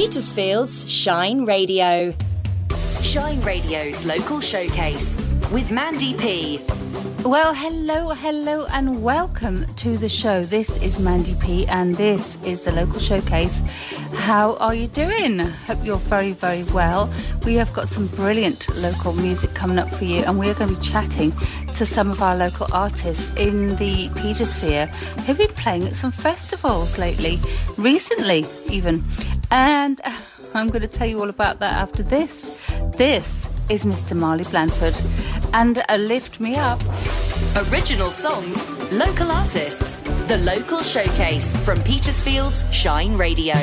Petersfield's Shine Radio. Shine Radio's local showcase with Mandy P. Well, hello, hello, and welcome to the show. This is Mandy P, and this is the local showcase. How are you doing? Hope you're very, very well. We have got some brilliant local music coming up for you, and we are going to be chatting to some of our local artists in the Petersphere who've been playing at some festivals lately, recently even. And I'm going to tell you all about that after this. This is Mr. Marley Blandford and a Lift Me Up. Original songs, local artists, the local showcase from Petersfield's Shine Radio.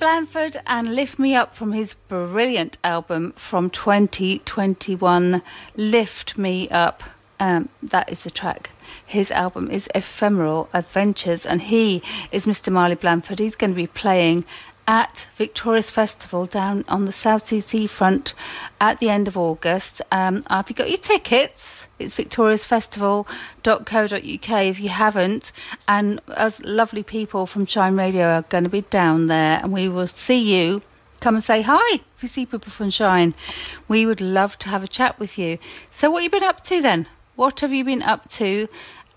Marley Blandford and Lift Me Up from his brilliant album from 2021, Lift Me Up. Um, that is the track. His album is Ephemeral Adventures, and he is Mr. Marley Blandford. He's going to be playing at Victorious Festival down on the Southsea seafront at the end of August. Um, have you got your tickets? It's victoriousfestival.co.uk if you haven't. And us lovely people from Shine Radio are going to be down there, and we will see you. Come and say hi if you see people from Shine. We would love to have a chat with you. So, what have you been up to then? What have you been up to?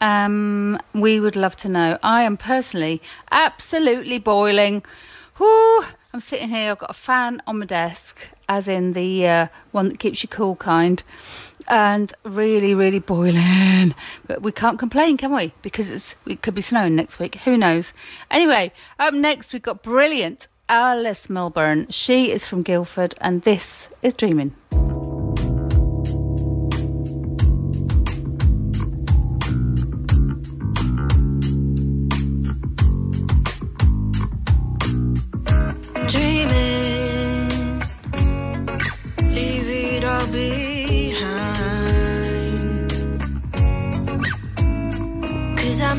Um, we would love to know. I am personally absolutely boiling. Whoo! I'm sitting here. I've got a fan on my desk, as in the uh, one that keeps you cool kind, and really, really boiling. But we can't complain, can we? Because it could be snowing next week. Who knows? Anyway, up next we've got brilliant Alice Milburn. She is from Guildford, and this is Dreaming.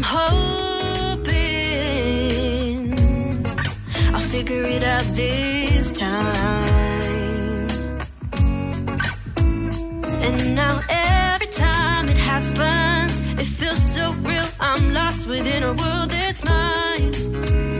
I'm hoping I'll figure it out this time. And now every time it happens, it feels so real. I'm lost within a world that's mine.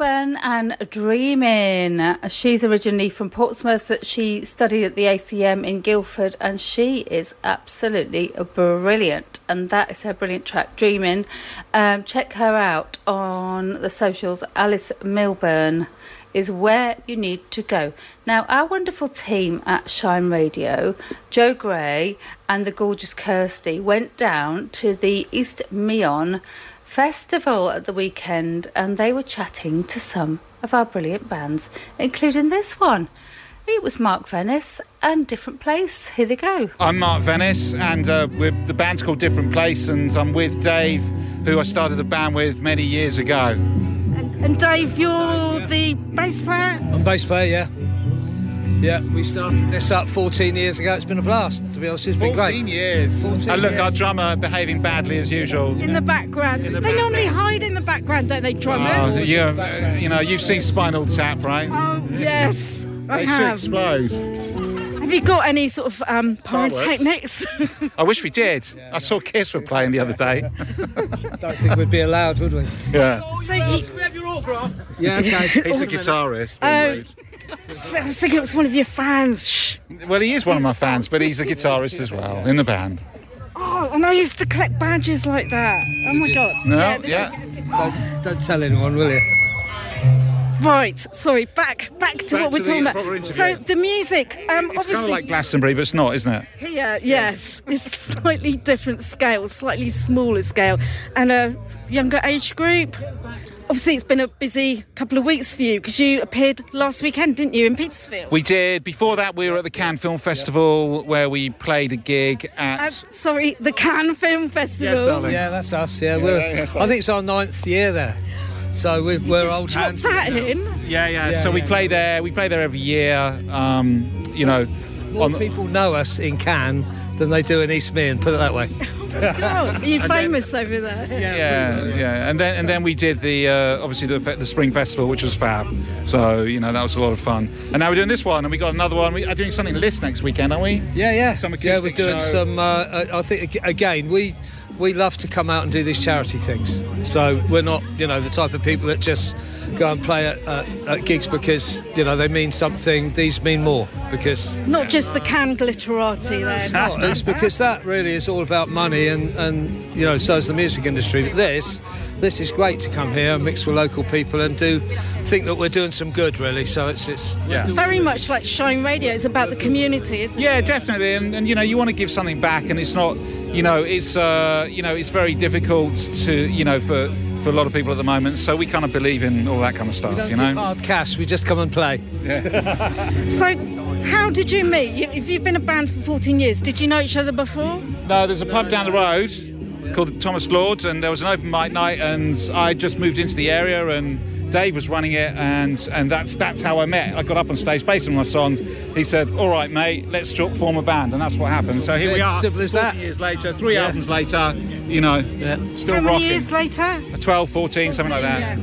Milburn and Dreaming. She's originally from Portsmouth, but she studied at the ACM in Guildford, and she is absolutely brilliant. And that is her brilliant track, Dreaming. Um, check her out on the socials. Alice Milburn is where you need to go. Now, our wonderful team at Shine Radio, Joe Gray and the gorgeous Kirsty, went down to the East Meon festival at the weekend and they were chatting to some of our brilliant bands, including this one. It was Mark Vennis and Different Place. Here they go. I'm Mark Vennis, and uh, we're, the band's called Different Place, and I'm with Dave, who I started the band with many years ago. And Dave, you're the bass player? I'm bass player, yeah. Yeah, we started this up 14 years ago. It's been a blast, to be honest. It's been 14 great. years. 14 and look, our drummer behaving badly as usual. In the background. In the they normally hide in the background, don't they, drummers? Oh, you, uh, you know, you've seen Spinal Tap, right? Oh, yes, I they should have. explode. Have you got any sort of um, Fireworks? pyrotechnics? I wish we did. I saw Kiss were playing the other day. Don't think we'd be allowed, would we? yeah. so you, Yeah, okay. He's the guitarist. Oh. Being I was thinking it was one of your fans. Shh. Well, he is one of my fans, but he's a guitarist as well in the band. Oh, and I used to collect badges like that. Oh my god. No, this yeah. is- don't, don't tell anyone, will you? Right, sorry, back back to Back what we're to talking the about. proper So the music, um, It's obviously kind of like Glastonbury, but it's not, isn't it? here, yes, it's slightly different scale, slightly smaller scale, and a younger age group. Obviously, it's been a busy couple of weeks for you because you appeared last weekend, didn't you, in Petersfield? We did. Before that, we were at the Cannes Film Festival where we played a gig at. Uh, sorry, the Cannes Film Festival. Yes, darling. Yeah, that's us. Yeah, we're. yeah, yes, I think it's our ninth year there, so we've, we're Just old drop hands. that now. in. yeah, yeah, Yeah, So we yeah, play there. We play there every year. Um, you know, More on people know us in Cannes than they do in East Meon. Put it that way. Oh, are you famous over there? yeah, yeah, and then and then we did the uh, obviously the, the spring festival, which was fab. So you know that was a lot of fun. And now we're doing this one, and we got another one. We are doing something list next weekend, aren't we? Yeah, yeah. Some yeah, we're doing show. some. Uh, uh, I think again, we we love to come out and do these charity things. So we're not, you know, the type of people that just go and play at, at, at gigs because you know they mean something. These mean more because Not just the Cannes glitterati then. no, it's because that really is all about money and and you know so is the music industry. But this. This is great to come here and mix with local people and do think that we're doing some good really. So it's it's Yeah. Very much like Shine Radio, it's about the community, isn't it? Yeah, definitely. And, and you know, you want to give something back, and it's not, you know, it's uh, you know, it's very difficult to, you know, for for a lot of people at the moment. So we kind of believe in all that kind of stuff, don't you know. hard cash. We just come and play. Yeah. So, how did you meet? If you've been a band for 14 years, did you know each other before? No, there's a pub down the road called Thomas Lord's, and there was an open mic night, and I just moved into the area, and Dave was running it, and and that's that's how I met. I got up on stage, played some of my songs. He said, "All right, mate, let's form a band," and that's what happened. So here we are, simple as that. years later, three Yeah. albums later, you know, still How many rocking. years later? Uh, 12, 14, something like that.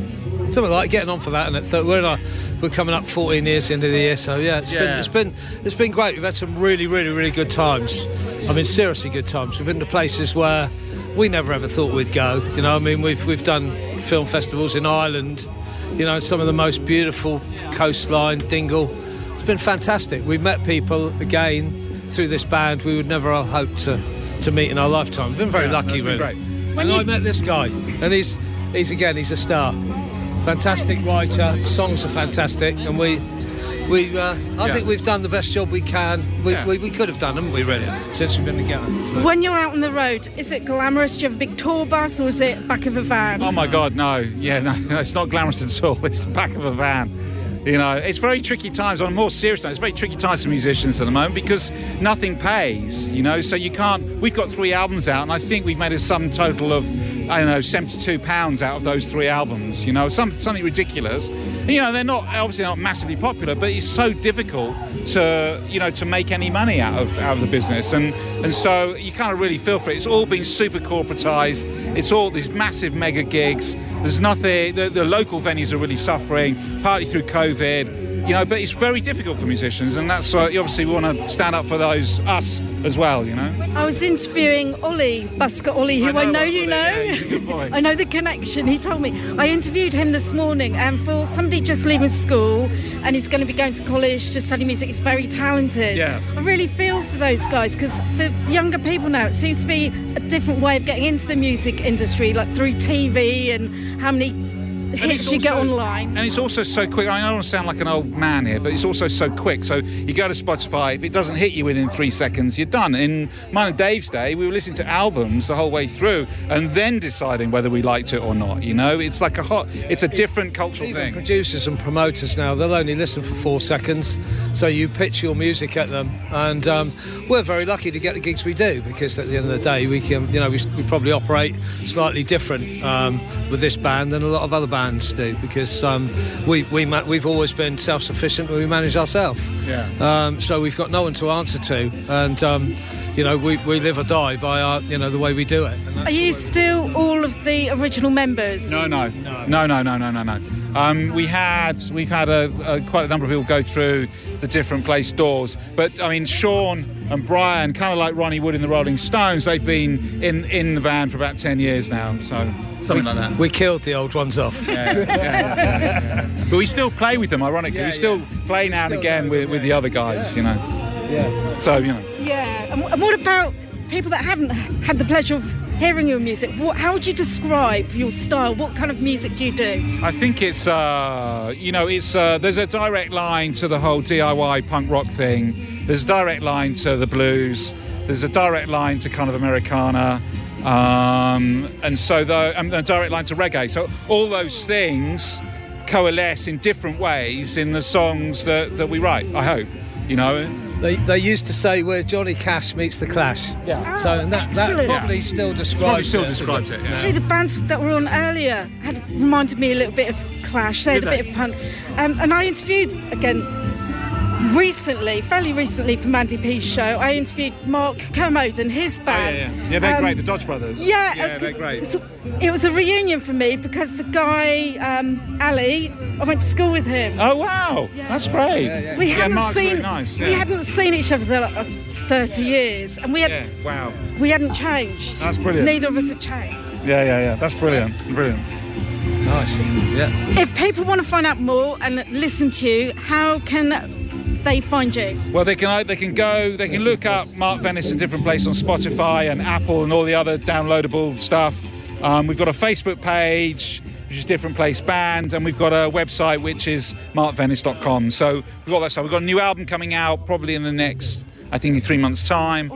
something like getting on for that, and th- we're in our, we're coming up 14 years at the end of the year, so yeah, it's been it's been it's been great. We've had some really really really good times. I mean, seriously good times. We've been to places where we never ever thought we'd go. You know, I mean, we've we've done film festivals in Ireland. You know, some of the most beautiful coastline, Dingle. It's been fantastic. We've met people again through this band we would never have hoped to to meet in our lifetime. We've been very Yeah, lucky, that's been really. great. and I met this guy, and he's he's again he's a star. Fantastic writer, songs are fantastic, and we we uh, I Yeah. think we've done the best job we can. We, Yeah. we, we could have done, haven't we? Really, since we've been together. So. When you're out on the road, is it glamorous? Do you have a big tour bus or is it back of a van? Oh my God, no. Yeah, no, no, it's not glamorous at all. It's the back of a van. You know, it's very tricky times. On a more serious note, it's very tricky times for musicians at the moment because nothing pays. You know, so you can't. We've got three albums out, and I think we've made a sum total of I don't know, seventy-two pounds out of those three albums. You know, some, something ridiculous. You know, they're not obviously not massively popular, but it's so difficult to you know to make any money out of out of the business, and and so you kind of really feel for it. It's all been super corporatized. It's all these massive mega gigs. There's nothing. The, the local venues are really suffering, partly through COVID. You know. But it's very difficult for musicians, and that's uh, obviously we want to stand up for those us as well, you know. I was interviewing Oli, Busker Oli, who I know, about you Oli, know. yeah, good boy. I know the connection. He told me. I interviewed him this morning, and for somebody just leaving school and he's going to be going to college to study music, he's very talented. Yeah. I really feel for those guys because for younger people now, it seems to be a different way of getting into the music industry, like through TV and how many hits it's you get online. And it's also so quick. I don't want to sound like an old man here, but it's also so quick. So you go to Spotify, if it doesn't hit you within three seconds, you're done. In mine and Dave's day, we were listening to albums the whole way through and then deciding whether we liked it or not. You know, it's like a hot, it's a different cultural Even thing. producers and promoters now, they'll only listen for four seconds. So you pitch your music at them. And um, we're very lucky to get the gigs we do because at the end of the day, we can, you know, we, we probably operate slightly different um, with this band than a lot of other bands bands do because um, we, we ma- we've always been self sufficient. We manage ourselves. Yeah. Um, so we've got no one to answer to, and um, you know we, we live or die by our you know the way we do it. Are you still all of the original members? No, no, no, no, no, no, no, no. Um, we had we've had a, a, quite a number of people go through the different place doors, but I mean, Sean and Brian, kind of like Ronnie Wood in the Rolling Stones, they've been in in the band for about ten years now, so something like that. we killed the old ones off. Yeah, yeah, yeah, yeah, yeah. But we still play with them, ironically. Yeah, we still play now and again with, them, with the other guys, you know. Yeah. So you know. Yeah. And, wh- and what about people that haven't had the pleasure of hearing your music? What, how would you describe your style? What kind of music do you do? I think it's uh, you know it's uh, there's a direct line to the whole DIY punk rock thing. There's a direct line to the blues. There's a direct line to kind of Americana, um, and so though and a direct line to reggae. So all those things coalesce in different ways in the songs that, that we write. I hope you know. They, they used to say where Johnny Cash meets the Clash. Yeah. So and that, that Excellent. probably still Probably describes still it. describes it. Yeah. Actually, the bands that were on earlier had reminded me a little bit of Clash. They had Did a they? bit of punk. Um, and I interviewed again recently, fairly recently for Mandy P's show. I interviewed Mark Kermode and his Oh, band. yeah, yeah. yeah, they're Um, great. The Dodge Brothers. Yeah, yeah, uh, they're great. It was a reunion for me because the guy um, Ali, I went to school with him. Oh wow, that's great. we yeah, hadn't Mark's seen really nice. we hadn't seen each other for like uh, thirty years, and we had Yeah, wow. we hadn't changed. That's brilliant. Neither of us had changed. Yeah, yeah, yeah. That's brilliant. Brilliant. Nice. Yeah. If people want to find out more and listen to you, how can they find you? Well, they can they can go, they can look up Mark Vennis in different places on Spotify and Apple and all the other downloadable stuff. Um, we've got a Facebook page, which is Different Place Band, and we've got a website which is markvennis.com. So we've got that stuff. We've got a new album coming out probably in the next, I think, in three months' time.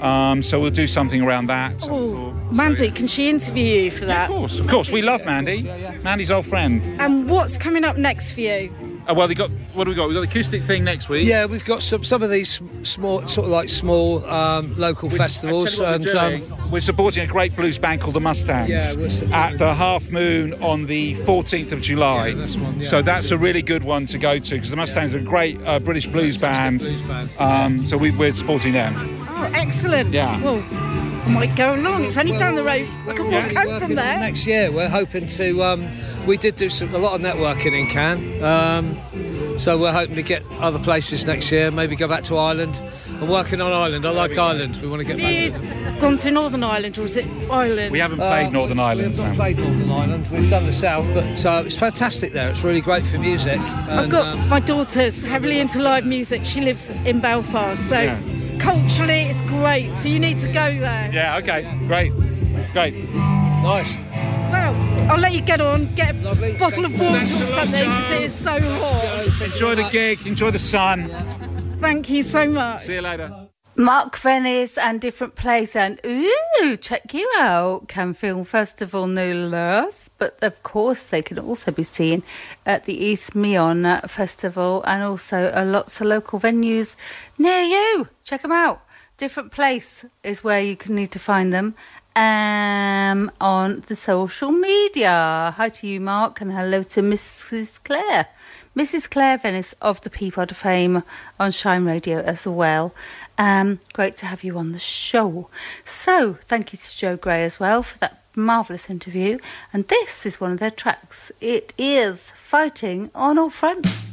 Um, so we'll do something around that. Oh, Mandy, can she interview you for that? Of course, of course. We love Mandy. Mandy's old friend. And what's coming up next for you? Uh, well, they got what do we got? We got the acoustic thing next week. Yeah, we've got some some of these small, sort of like small um, local Which- festivals, I tell you what and we're, um, we're supporting a great blues band called the Mustangs Yeah, at the Half Moon on the 14th of July. Yeah, that's one, yeah. So that's a really good one to go to because the Mustangs are a great uh, British blues band. blues band. Um, so we, we're supporting them. Oh, excellent. Yeah. Well, I might go along. It's only down the road. I can walk We're home from there. Next year, we're hoping to. Um, we did do some, a lot of networking in Cannes, um, so we're hoping to get other places next year. Maybe go back to Ireland. I'm working on Ireland. I like Ireland. We want to get Have back. you gone to Northern Ireland or is it Ireland? We haven't played Uh, Northern we, Ireland. We've not so- played Northern Ireland. We've done the South, but uh, it's fantastic there. It's really great for music. I've got um, my daughter's heavily into live music. She lives in Belfast, so Yeah. Culturally it's great. So you need to go there. Yeah. Okay. Great. Great. nice. Well, I'll let you get on. Get a Lovely. bottle of Thank you. water Thanks or something because it is so hot. Enjoy the gig. Enjoy the sun. Thank you so much. See you later. Mark Vennis and different place and ooh, check you out. Cannes Film Festival no less. But of course they can also be seen at the East Meon Festival and also uh, lots of local venues near you. Check them out. Different place is where you can need to find them. Um, on the social media. Hi to you, Mark, and hello to Mrs. Claire. Mrs. Claire Vennis of the Peapod fame on Shine Radio as well. Um, great to have you on the show. So, thank you to Joe Gray as well for that marvellous interview. And this is one of their tracks. It is Fighting on All Fronts.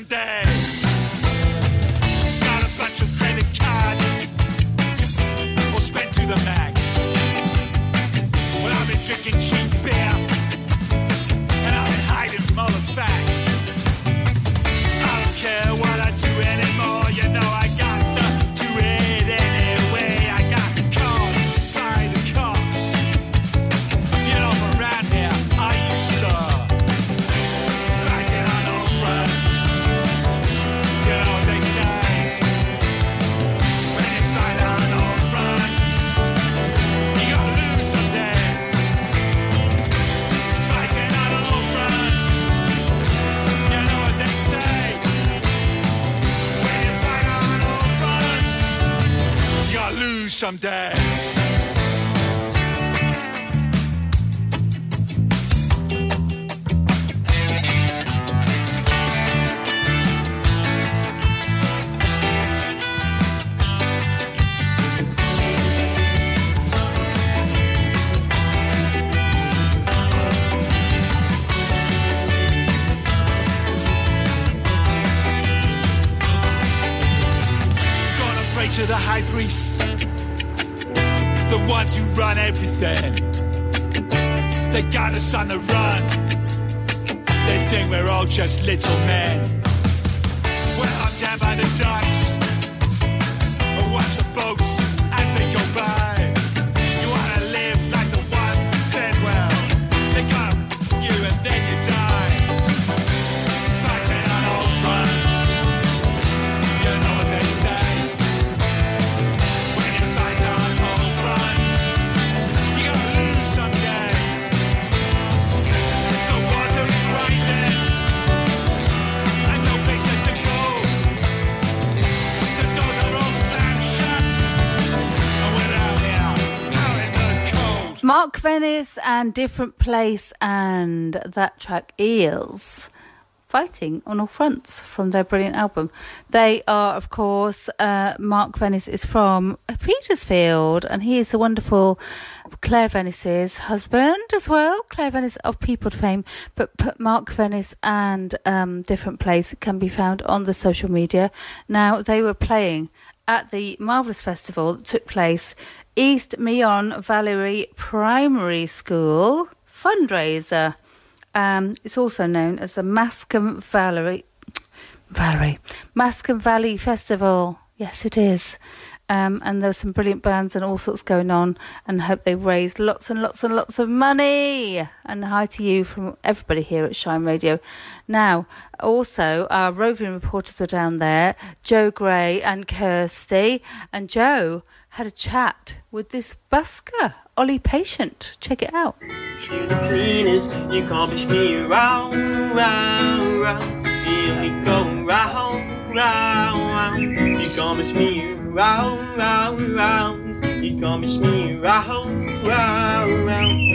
Someday. Someday. On the and Different Place and that track Eels fighting on all fronts from their brilliant album. They are, of course, uh, Mark Vennis is from Petersfield and he is the wonderful Claire Vennis's husband as well. Claire Vennis of People fame, but Mark Vennis and um, Different Place can be found on the social media. Now, they were playing at the Marvellous Festival that took place East Meon Valerie Primary School fundraiser. Um, it's also known as the Mascombe Valerie Valerie Mascombe Valley Festival. Yes, it is. Um, and there's some brilliant bands and all sorts going on, and hope they raised lots and lots and lots of money. And hi to you from everybody here at Shine Radio. Now, also our roving reporters were down there, Joe Gray and Kirsty, and Joe had a chat with this busker, Oli Patient. Check it out. you the. You can't round, round. You can't me round, round, round. You can't me round, round, round.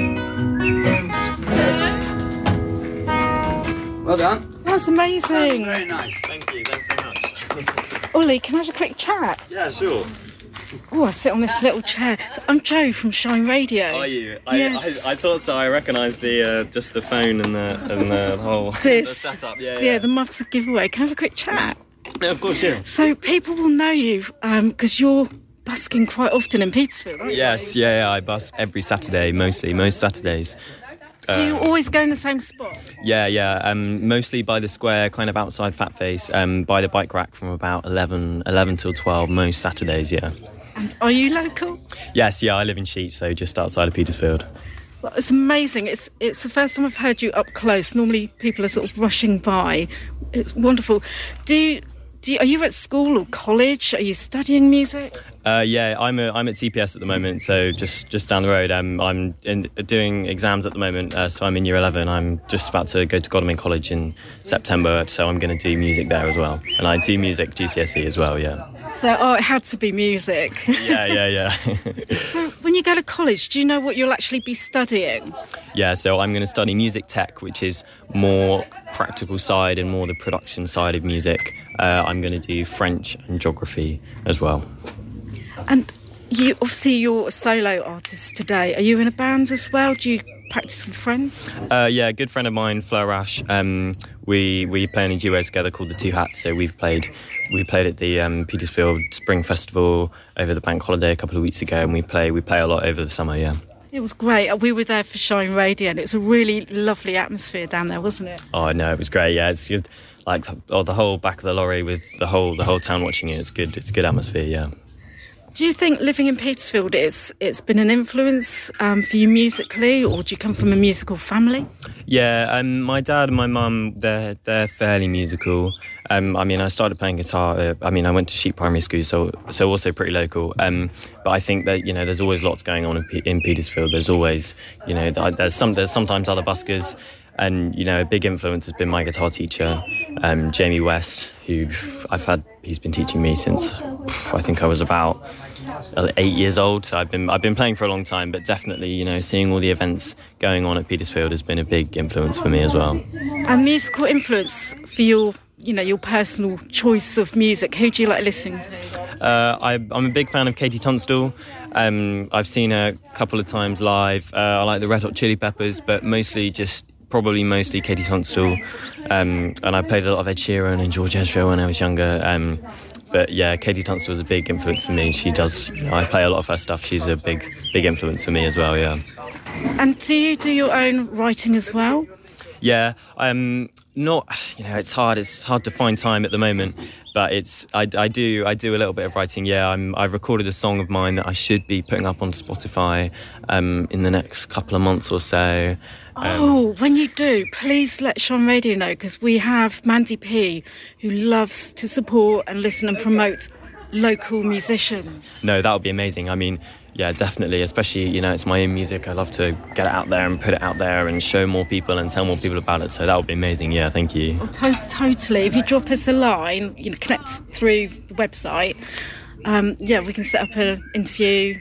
Well done. That's amazing. Very nice. Thank you, thanks so much. Oli, can I have a quick chat? yeah, sure. Oh, I sit on this little chair. I'm Joe from Shine Radio. Are you? I, Yes. I, I thought so. I recognised the uh, just the phone and the and the whole This. the setup. Yeah, yeah, yeah. the Muffs giveaway. Can I have a quick chat? Yeah, of course, yeah. So people will know you because you're busking quite often in Petersfield, aren't you? Yes, yeah, yeah. I bus every Saturday, mostly most Saturdays. Do you always go in the same spot? Yeah, yeah. Um, mostly by the square, kind of outside Fat Face, um, by the bike rack from about 11, 11 till 12, most Saturdays, yeah. And are you local? Yes, yeah, I live in Sheet, so just outside of Petersfield. Well, it's amazing. It's it's the first time I've heard you up close. Normally people are sort of rushing by. It's wonderful. Do you, are you at school or college? Are you studying music? Uh, yeah, I'm a, I'm at TPS at the moment, so just just down the road. Um, I'm in, doing exams at the moment, uh, so I'm in year 11. I'm just about to go to Godalming College in September, so I'm going to do music there as well, and I do music GCSE as well. Yeah, So oh, it had to be music. yeah, yeah, yeah. so when you go to college, do you know what you'll actually be studying? Yeah, so I'm going to study music tech, which is more practical side and more the production side of music. Uh, I'm going to do French and geography as well. And you obviously you're a solo artist today. Are you in a band as well? Do you practice with friends? Uh, yeah, a good friend of mine, Fleur Ash. Um, we we play in a duo together called the Two Hats. So we've played we played at the um, Petersfield Spring Festival over the bank holiday a couple of weeks ago, and we play we play a lot over the summer. Yeah. It was great. We were there for Shine Radio, and it's a really lovely atmosphere down there, wasn't it? Oh no, it was great. Yeah, it's good. Like oh, the whole back of the lorry with the whole the whole town watching it. It's good. It's a good atmosphere. Yeah. Do you think living in Petersfield it's it's been an influence um, for you musically, or do you come from a musical family? Yeah, um, my dad and my mum they're they're fairly musical. Um, I mean, I started playing guitar. Uh, I mean, I went to Sheet Primary School, so so also pretty local. Um, but I think that you know, there's always lots going on in, P- in Petersfield. There's always, you know, there's some there's sometimes other buskers, and you know, a big influence has been my guitar teacher, um, Jamie West, who I've had. He's been teaching me since I think I was about eight years old. So I've been I've been playing for a long time, but definitely, you know, seeing all the events going on at Petersfield has been a big influence for me as well. And musical influence for your you know your personal choice of music who do you like listening to uh, I, am a big fan of KT Tunstall um, I've seen her a couple of times live uh, I like the Red Hot Chili Peppers but mostly just probably mostly KT Tunstall um, and I played a lot of Ed Sheeran and George Ezra when I was younger um, but yeah, KT Tunstall was a big influence for me. She does, you know, I play a lot of her stuff. She's a big, big influence for me as well. Yeah. And do you do your own writing as well? Yeah, I'm not. You know, it's hard. It's hard to find time at the moment, but it's. I, I do. I do a little bit of writing. Yeah, I'm. I've recorded a song of mine that I should be putting up on Spotify um, in the next couple of months or so. Um, oh, when you do, please let Shine Radio know because we have Mandy P, who loves to support and listen and promote local musicians. No, that would be amazing. I mean, yeah, definitely. Especially, you know, it's my own music. I love to get it out there and put it out there and show more people and tell more people about it. So that would be amazing. Yeah, thank you. Oh, to- totally. If you drop us a line, you know, connect through the website. Um, yeah, we can set up an interview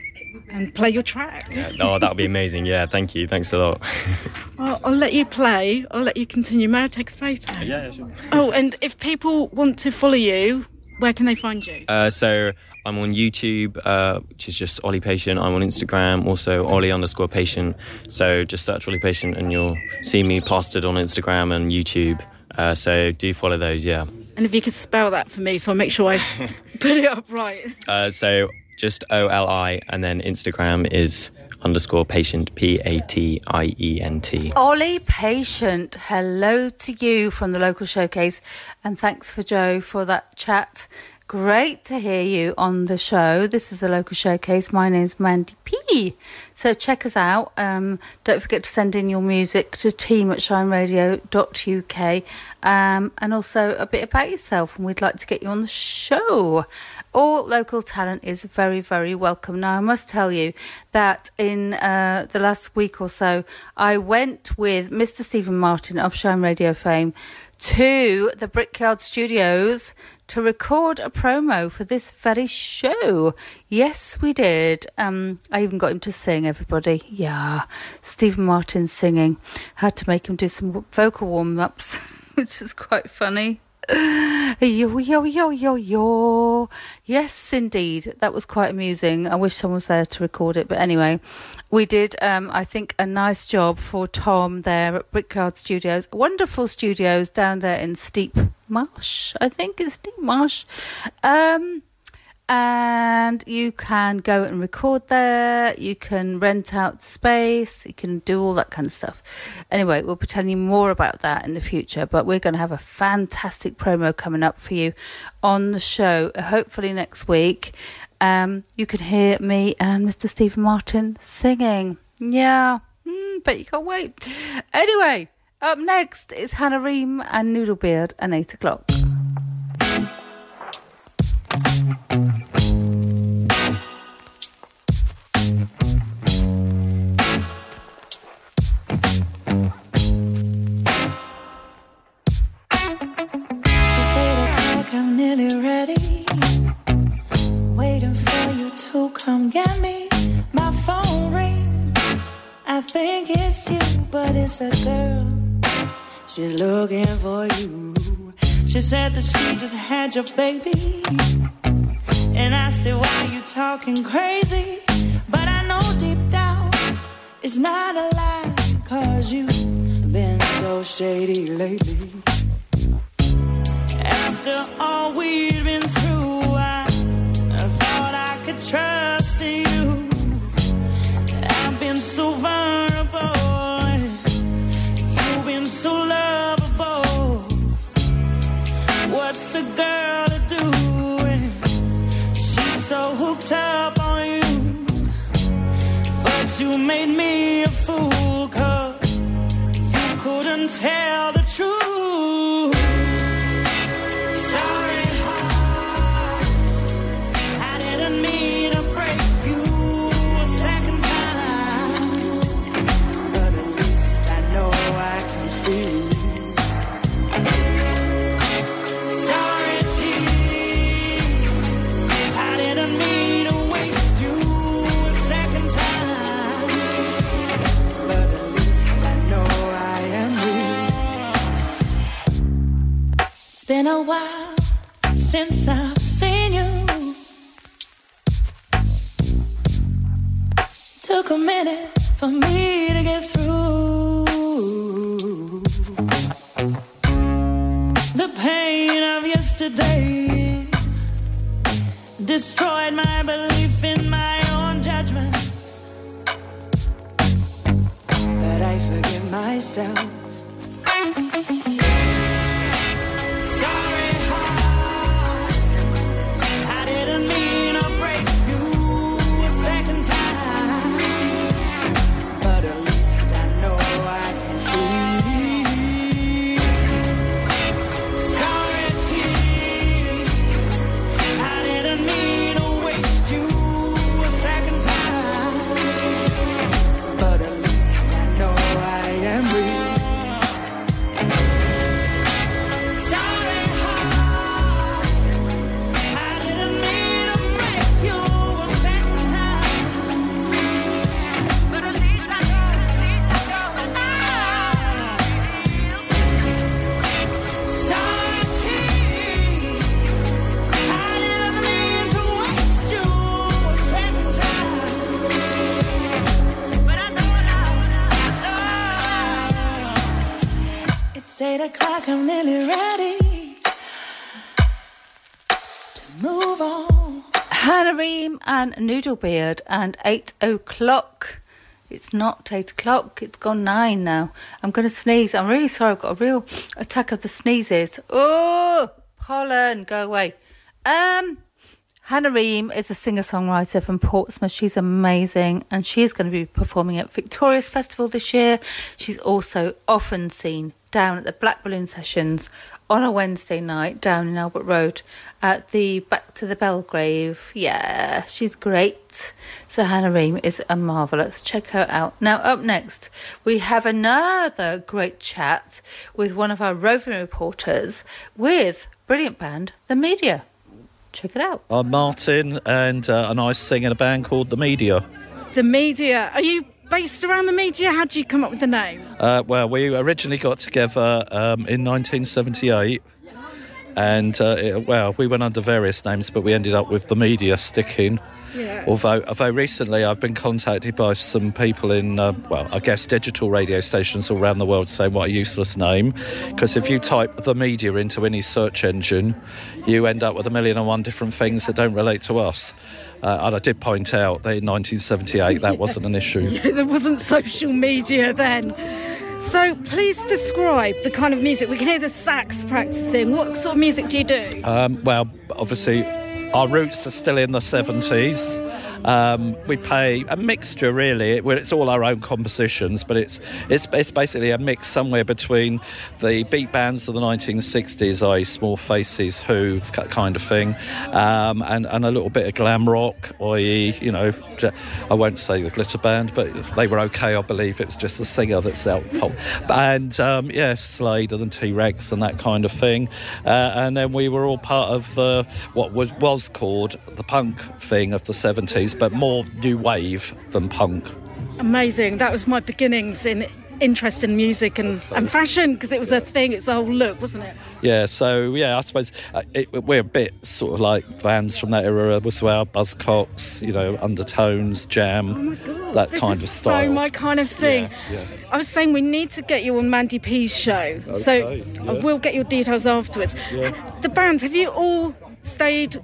and play your track. Yeah, oh, that would be amazing. Yeah, thank you. Thanks a lot. I'll, I'll, let you play. I'll let you continue. May I take a photo? Yeah, yeah sure. Oh, and if people want to follow you, where can they find you? Uh, so I'm on YouTube, uh, which is just Oli Patient. I'm on Instagram, also Oli underscore Patient. So just search Oli Patient and you'll see me plastered on Instagram and YouTube. Uh, so do follow those, yeah. And if you could spell that for me, so I'll make sure I put it up right. Uh, so just O L I, and then Instagram is underscore patient, P A T I E N T. Oli Patient, hello to you from the local showcase, and thanks for Joe for that chat. Great to hear you on the show. This is the local showcase. My name is Mandy P. So check us out. Um, don't forget to send in your music to team at shineradio.uk um, and also a bit about yourself. And we'd like to get you on the show. All local talent is very, very welcome. Now, I must tell you that in uh, the last week or so, I went with Mr. Stephen Martin of Shine Radio fame to the Brickyard Studios to record a promo for this very show. Yes, we did. Um, I even got him to sing, everybody. Yeah, Stephen Martin singing. Had to make him do some vocal warm ups, which is quite funny. Yo, yo, yo, yo, yo. Yes, indeed. That was quite amusing. I wish someone was there to record it. But anyway, we did, um, I think, a nice job for Tom there at Brickyard Studios. Wonderful studios down there in Steep Marsh, I think it's Steep Marsh. Um, and you can go and record there. You can rent out space. You can do all that kind of stuff. Anyway, we'll be telling you more about that in the future. But we're going to have a fantastic promo coming up for you on the show. Hopefully next week, um, you can hear me and Mr. Stephen Martin singing. Yeah, mm, but you can't wait. Anyway, up next is Hannah Ream and Noodlebeard at eight o'clock. Come get me. My phone rings. I think it's you, but it's a girl. She's looking for you. She said that she just had your baby. And I said, Why are you talking crazy? But I know deep down it's not a lie. Cause you've been so shady lately. After all we've been through, I, I thought I could trust minute for me to get through. The pain of yesterday destroyed my belief in my own judgment. But I forgive myself. Noodlebeard and eight o'clock. It's not eight o'clock, it's gone nine now. I'm going to sneeze. I'm really sorry, I've got a real attack of the sneezes. Oh, pollen, go away. Um, Hannah Ream is a singer songwriter from Portsmouth. She's amazing and she is going to be performing at Victorious Festival this year. She's also often seen down at the Black Balloon Sessions on a Wednesday night down in Albert Road at the Back to the Belgrave. Yeah, she's great. So Hannah Ream is a marvellous. Check her out. Now, up next, we have another great chat with one of our roving reporters with brilliant band, The Media. Check it out. I'm Martin, and uh, and I sing in a band called The Media. The media. Are you based around the media? How did you come up with the name? Uh, well, we originally got together um, in 1978, and uh, it- well, we went under various names, but we ended up with The Media sticking. Yeah. Although, although recently I've been contacted by some people in, uh, well, I guess digital radio stations all around the world saying what a useless name. Because if you type the media into any search engine, you end up with a million and one different things that don't relate to us. Uh, and I did point out that in 1978 that wasn't an issue. Yeah, there wasn't social media then. So please describe the kind of music. We can hear the sax practicing. What sort of music do you do? Um, well, obviously, our roots are still in the 70s. Um, we play a mixture, really. Well, it's all our own compositions, but it's, it's it's basically a mix somewhere between the beat bands of the 1960s, i.e., Small Faces, Who, kind of thing, um, and and a little bit of glam rock, i.e., you know, I won't say the Glitter Band, but they were okay, I believe. It was just the singer that's out, and um, yeah, Slade and T Rex and that kind of thing, uh, and then we were all part of the what was was called the punk thing of the 70s, but more new wave than punk. Amazing. That was my beginnings in interest in music and, and fashion because it was a thing. It's the whole look, wasn't it? Yeah, so yeah, I suppose uh, it, we're a bit sort of like bands from that era as well. Buzzcocks, you know, Undertones, Jam, oh that This kind is of style. So my kind of thing. yeah. I was saying we need to get you on Mandy P's show. so Okay, I yeah. will get your details afterwards. The bands, have you all stayed?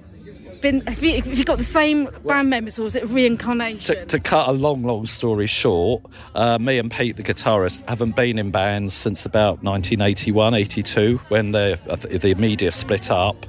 Been have you, have you got the same band members or is it a reincarnation? To, to cut a long, long story short, uh, me and Pete, the guitarist, haven't been in bands since about 1981, 82, when the uh, the media split up,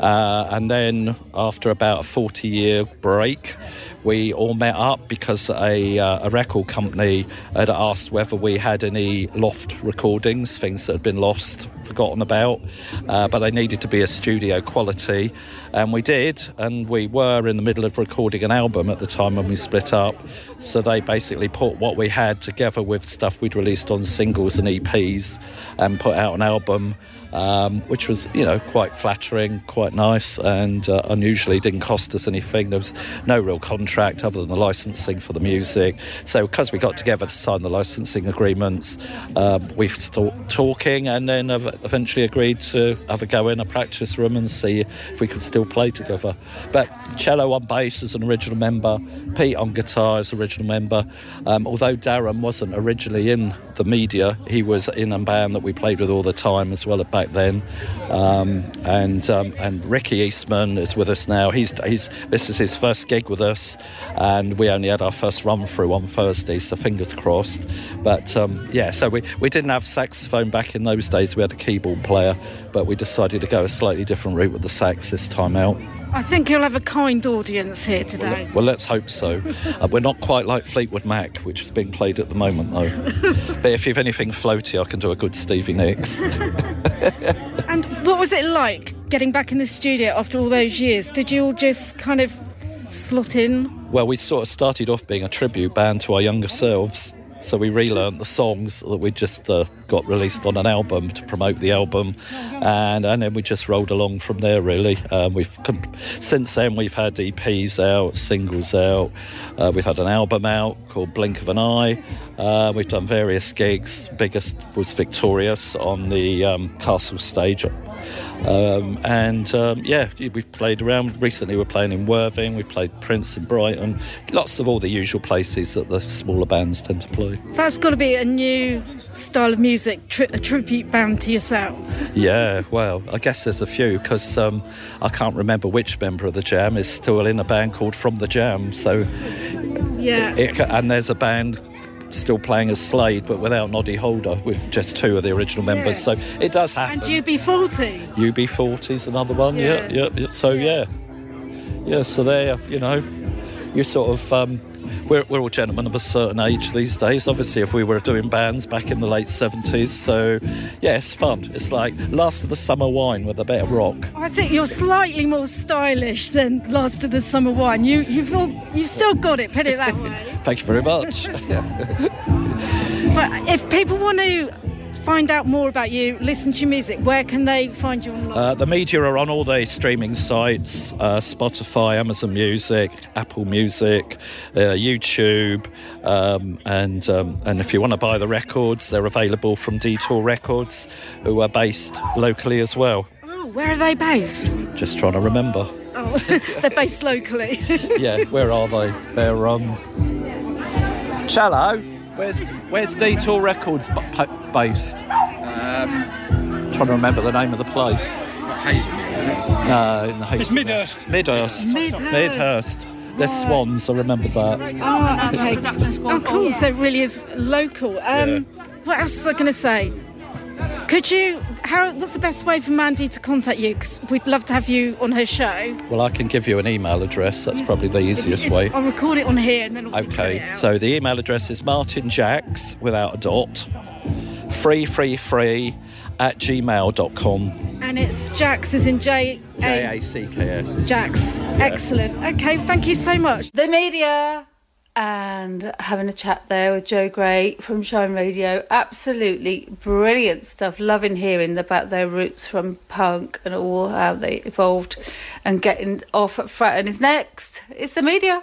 uh, and then after about a 40 year break, we all met up because a, uh, a record company had asked whether we had any loft recordings, things that had been lost, forgotten about, uh, but they needed to be a studio quality, and we did, and we were in the middle of recording an album at the time when we split up, so they basically put what we had together with stuff we'd released on singles and EPs, and put out an album um, which was, you know, quite flattering, quite nice, and uh, unusually didn't cost us anything. There was no real contract other than the licensing for the music. So, because we got together to sign the licensing agreements, um, we started talking and then ev- eventually agreed to have a go in a practice room and see if we could still play together. But cello on bass as an original member, Pete on guitar as original member. Um, although Darren wasn't originally in the media, he was in a band that we played with all the time as well back then. Um, and um, and Ricky Eastman is with us now. He's he's this is his first gig with us, and we only had our first run through on Thursday, so fingers crossed. But um, yeah, so we, we didn't have saxophone back in those days. We had a keyboard player, but we decided to go a slightly different route with the sax this time out. I think you'll have a kind audience here today. Well, let's hope so. uh, we're not quite like Fleetwood Mac, which is being played at the moment, though. but if you've anything floaty, I can do a good Stevie Nicks. And what was it like getting back in the studio after all those years? Did you all just kind of slot in? well, we sort of started off being a tribute band to our younger selves. So we relearned the songs that we just uh, got released on an album to promote the album, and and then we just rolled along from there. Really, um, we've com- since then we've had EPs out, singles out, uh, we've had an album out called Blink of an Eye. Uh, we've done various gigs. Biggest was Victorious on the um, Castle stage. Um, and um, yeah, we've played around. Recently, we're playing in Worthing. we've played Prince in Brighton. Lots of all the usual places that the smaller bands tend to play. That's got to be a new style of music, tri- a tribute band to yourselves. Yeah, well, I guess there's a few because um, I can't remember which member of the Jam is still in a band called From the Jam. So, Yeah. it, and there's a band still playing as Slade, but without Noddy Holder, with just two of the original members. So it does happen. And UB40. UB40 is another one. Yeah, yeah. yeah. So yeah, yeah. So there, you know, you sort of. Um, we're, we're all gentlemen of a certain age these days. Obviously, if we were doing bands back in the late 70s, so yeah, it's fun. It's like last of the summer wine with a bit of rock. Oh, I think you're slightly more stylish than Last of the Summer Wine. You, you've, all, you've still got it, put it that way. Thank you very much. but if people want to find out more about you, listen to your music, where can they find you online? Uh, the media are on all the streaming sites uh, Spotify, Amazon Music, Apple Music, uh, YouTube. Um, and, um, and if you want to buy the records, they're available from Detour Records, who are based locally as well. oh, where are they based? Just trying to remember. Oh, they're based locally. Yeah, where are they? They're um. Cello. Where's Where's Detour Records b- pa- based? Um, trying to remember the name of the place. No, in the It's Midhurst. Midhurst. Midhurst. Midhurst. They're swans. I remember that. Oh, okay. Oh, cool. So it really is local. Um, What else was I going to say? Could you? How? What's the best way for Mandy to contact you? Because we'd love to have you on her show. Well, I can give you an email address. That's probably the easiest If- way. I'll record it on here and then. obviously put it Okay, out. so the email address is martinjacks without a dot, free, free, free at gmail.com. And it's Jax is in J J A A C K S. Jax. Excellent. Okay, thank you so much. The media and having a chat there with Joe Gray from Shine Radio. Absolutely brilliant stuff. Loving hearing about their roots from punk and all how they evolved and getting off at Fratton is next. It's the media.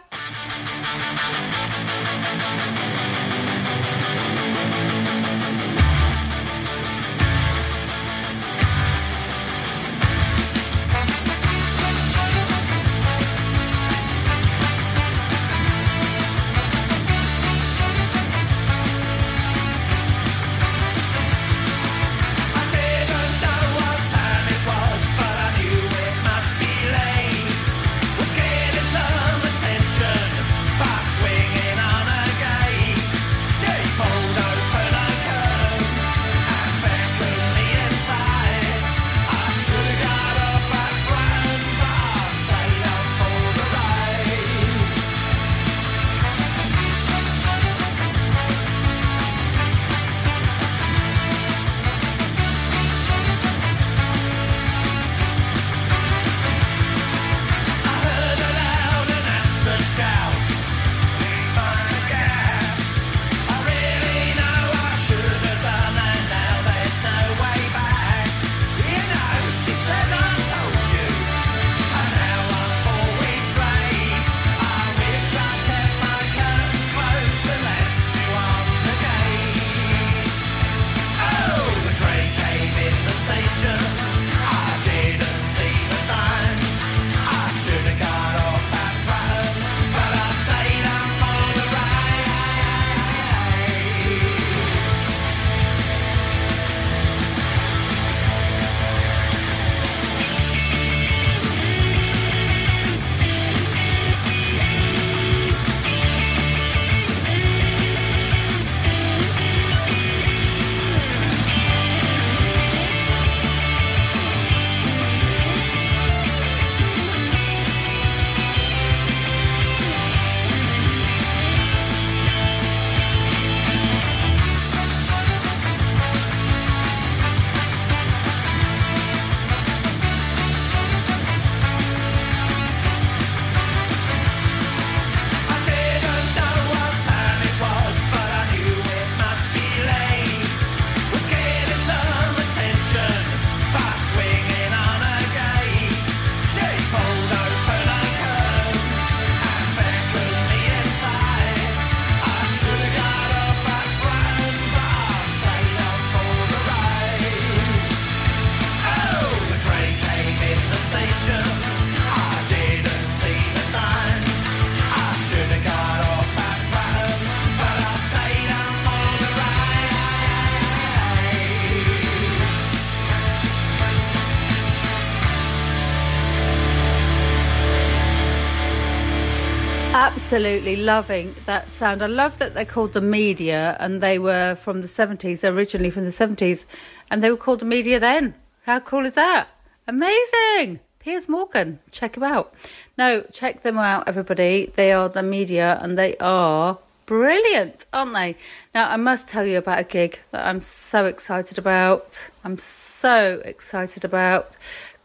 Absolutely loving that sound. I love that they're called the media and they were from the 70s, originally from the 70s, and they were called the media then. How cool is that? Amazing! Piers Morgan, check him out. No, check them out, everybody. They are the media and they are brilliant, aren't they? Now, I must tell you about a gig that I'm so excited about. I'm so excited about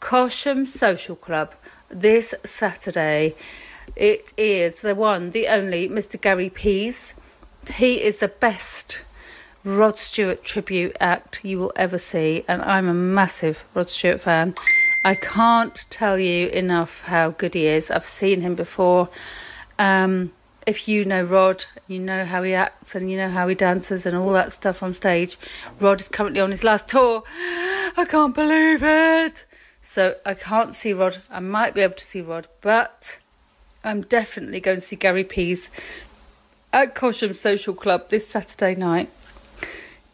Cosham Social Club this Saturday. It is the one, the only Mr. Gary Pease. He is the best Rod Stewart tribute act you will ever see, and I'm a massive Rod Stewart fan. I can't tell you enough how good he is. I've seen him before. Um, if you know Rod, you know how he acts and you know how he dances and all that stuff on stage. Rod is currently on his last tour. I can't believe it. So I can't see Rod. I might be able to see Rod, but I'm definitely going to see Gary Pease at Cosham Social Club this Saturday night.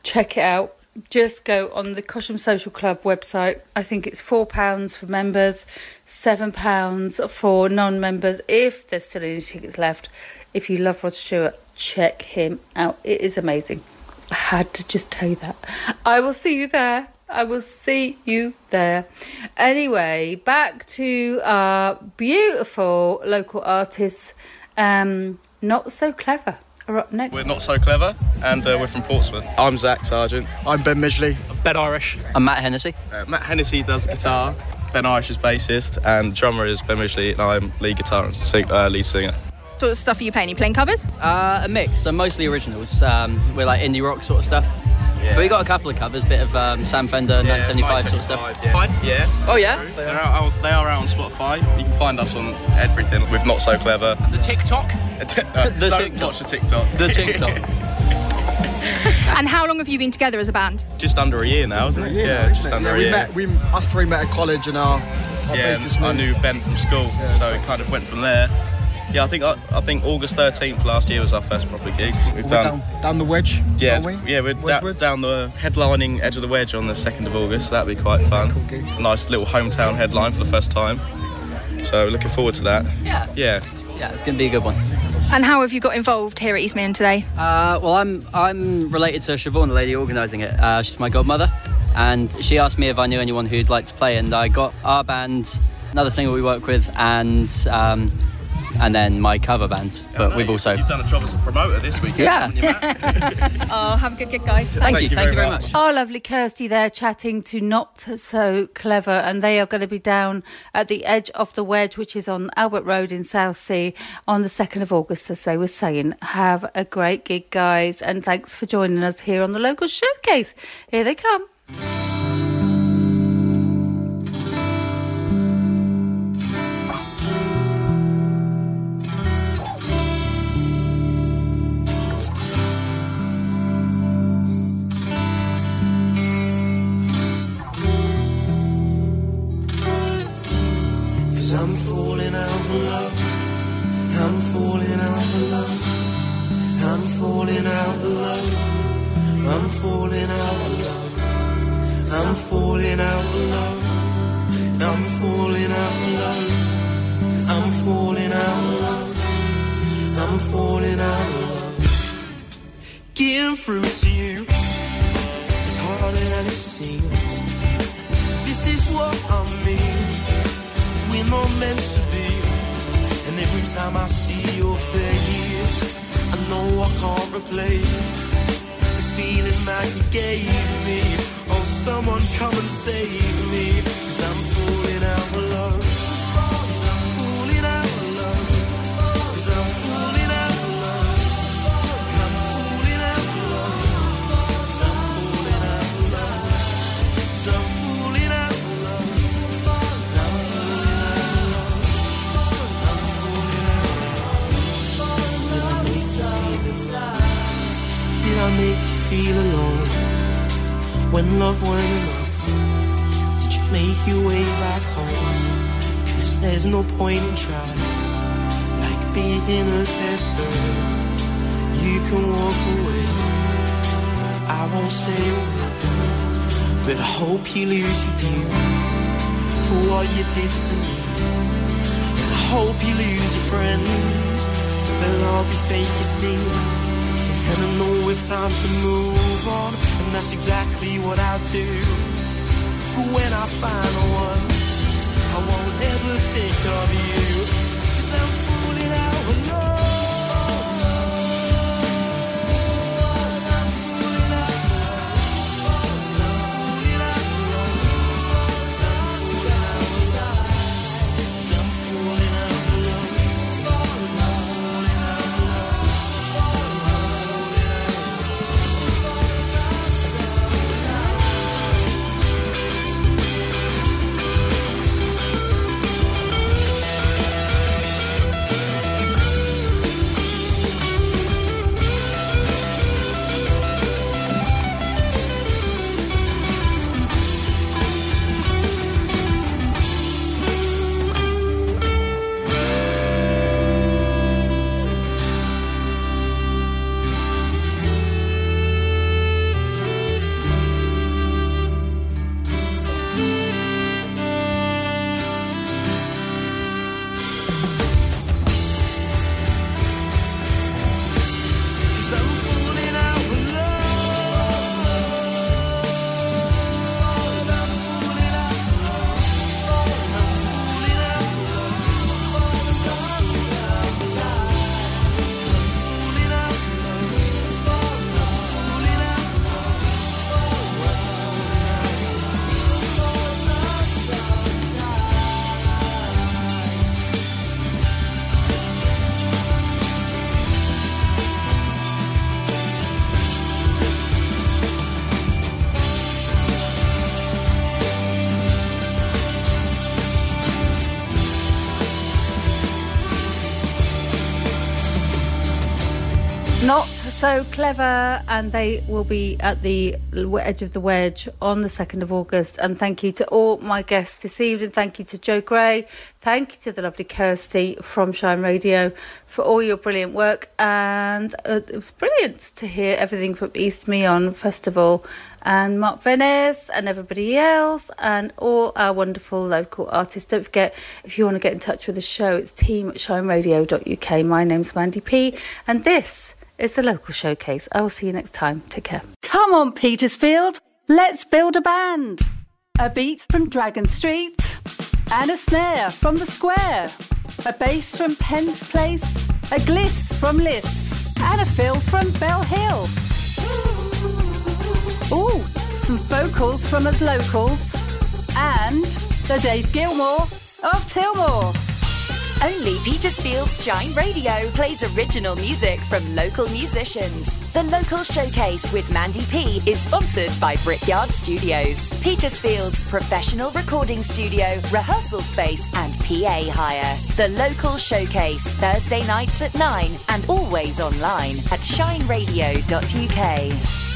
Check it out. Just go on the Cosham Social Club website. I think it's £4 for members, £7 for non members, if there's still any tickets left. If you love Rod Stewart, check him out. It is amazing. I had to just tell you that. I will see you there. I will see you there. Anyway, back to our beautiful local artists. Um, not so clever. Are up next. We're not so clever, and uh, we're from Portsmouth. I'm Zach Sargent. I'm Ben Midgley. Ben Irish. I'm Matt Hennessy. Uh, Matt Hennessy does guitar. Ben Irish is bassist, and drummer is Ben Midgley, and I'm lead guitar and sing, uh, lead singer. What sort of stuff are you playing? Are you playing covers? Uh, a mix, so mostly originals. Um, we're like indie rock sort of stuff. But we got a couple of covers, bit of um, Sam Fender, 1975 sort of stuff. Yeah. yeah. Oh yeah. They're out, out- they are out on Spotify. You can find us on everything. With not so clever. The TikTok. Uh, The don't TikTok. watch the TikTok. The TikTok. And how long have you been together as a band? just under a year now, isn't it? Yeah, just under yeah, a we year. met. We us three met at college, and our, our yeah, bassist and I knew- knew Ben from school, so it kind of went from there. Yeah, I think I, I think August 13th last year was our first proper gigs. We've We're done. down, down the wedge. Yeah, are we? yeah, we're da- down the headlining edge of the wedge on the 2nd of August. So That'd be quite fun. A nice little hometown headline for the first time. So looking forward to that. Yeah. Yeah. Yeah, it's going to be a good one. And how have you got involved here at East Meon today? Uh, well, I'm I'm related to Siobhan, the lady organising it. Uh, she's my godmother, and she asked me if I knew anyone who'd like to play, and I got our band, another singer we work with, and um, and then my cover band. Oh, but we've also You've done a job as a promoter this week. Yeah. oh, have a good gig, guys. Thank you, thank you very much. Oh, lovely Kirsty there chatting to Not So Clever, and they are going to be down at the edge of the wedge, which is on Albert Road in Southsea on the 2nd of August, as they were saying. Have a great gig, guys, and thanks for joining us here on the local showcase. Here they come. Cause I'm falling out of love. I'm falling out of love. I'm falling out of love. I'm falling out of love. I'm falling out of love. I'm falling out of love. I'm falling out of love. I'm falling out of love. Getting through to you is harder than it seems. This is what I mean not meant to be. And every time I see your face, I know I can't replace the feeling that you gave me. Oh, someone come and save me, cause I'm falling out of love. Feel alone when love weren't enough? Did you make your way back home? Cause there's no point in trying. Like being a bird, you can walk away. I won't say a word, but I hope you lose your view for what you did to me. And I hope you lose your friends They'll all be fake, you see. And I know it's time to move on, and that's exactly what I'll do. But when I find one, I won't ever think so clever, and they will be at the edge of the wedge on the 2nd of August. And thank you to all my guests this evening. Thank you to Joe Gray. Thank you to the lovely Kirsty from Shine Radio for all your brilliant work. And uh, it was brilliant to hear everything from East Meon Festival and Mark Vennis and everybody else and all our wonderful local artists. Don't forget, if you want to get in touch with the show, it's team at shineradio.uk. My name's Mandy P, and this is the local showcase. I will see you next time. Take care. Come on, Petersfield, let's build a band. A beat from Dragon Street, and a snare from the square, a bass from Penn's Place, a gliss from Liss, and a fill from Bell Hill. Ooh, some vocals from us locals, and the Dave Gilmour of Tilmore. Only Petersfield's Shine Radio plays original music from local musicians. The local showcase with Mandy P is sponsored by Brickyard Studios, Petersfield's professional recording studio, rehearsal space, and PA hire. The local showcase, Thursday nights at 9 and always online at shineradio.uk.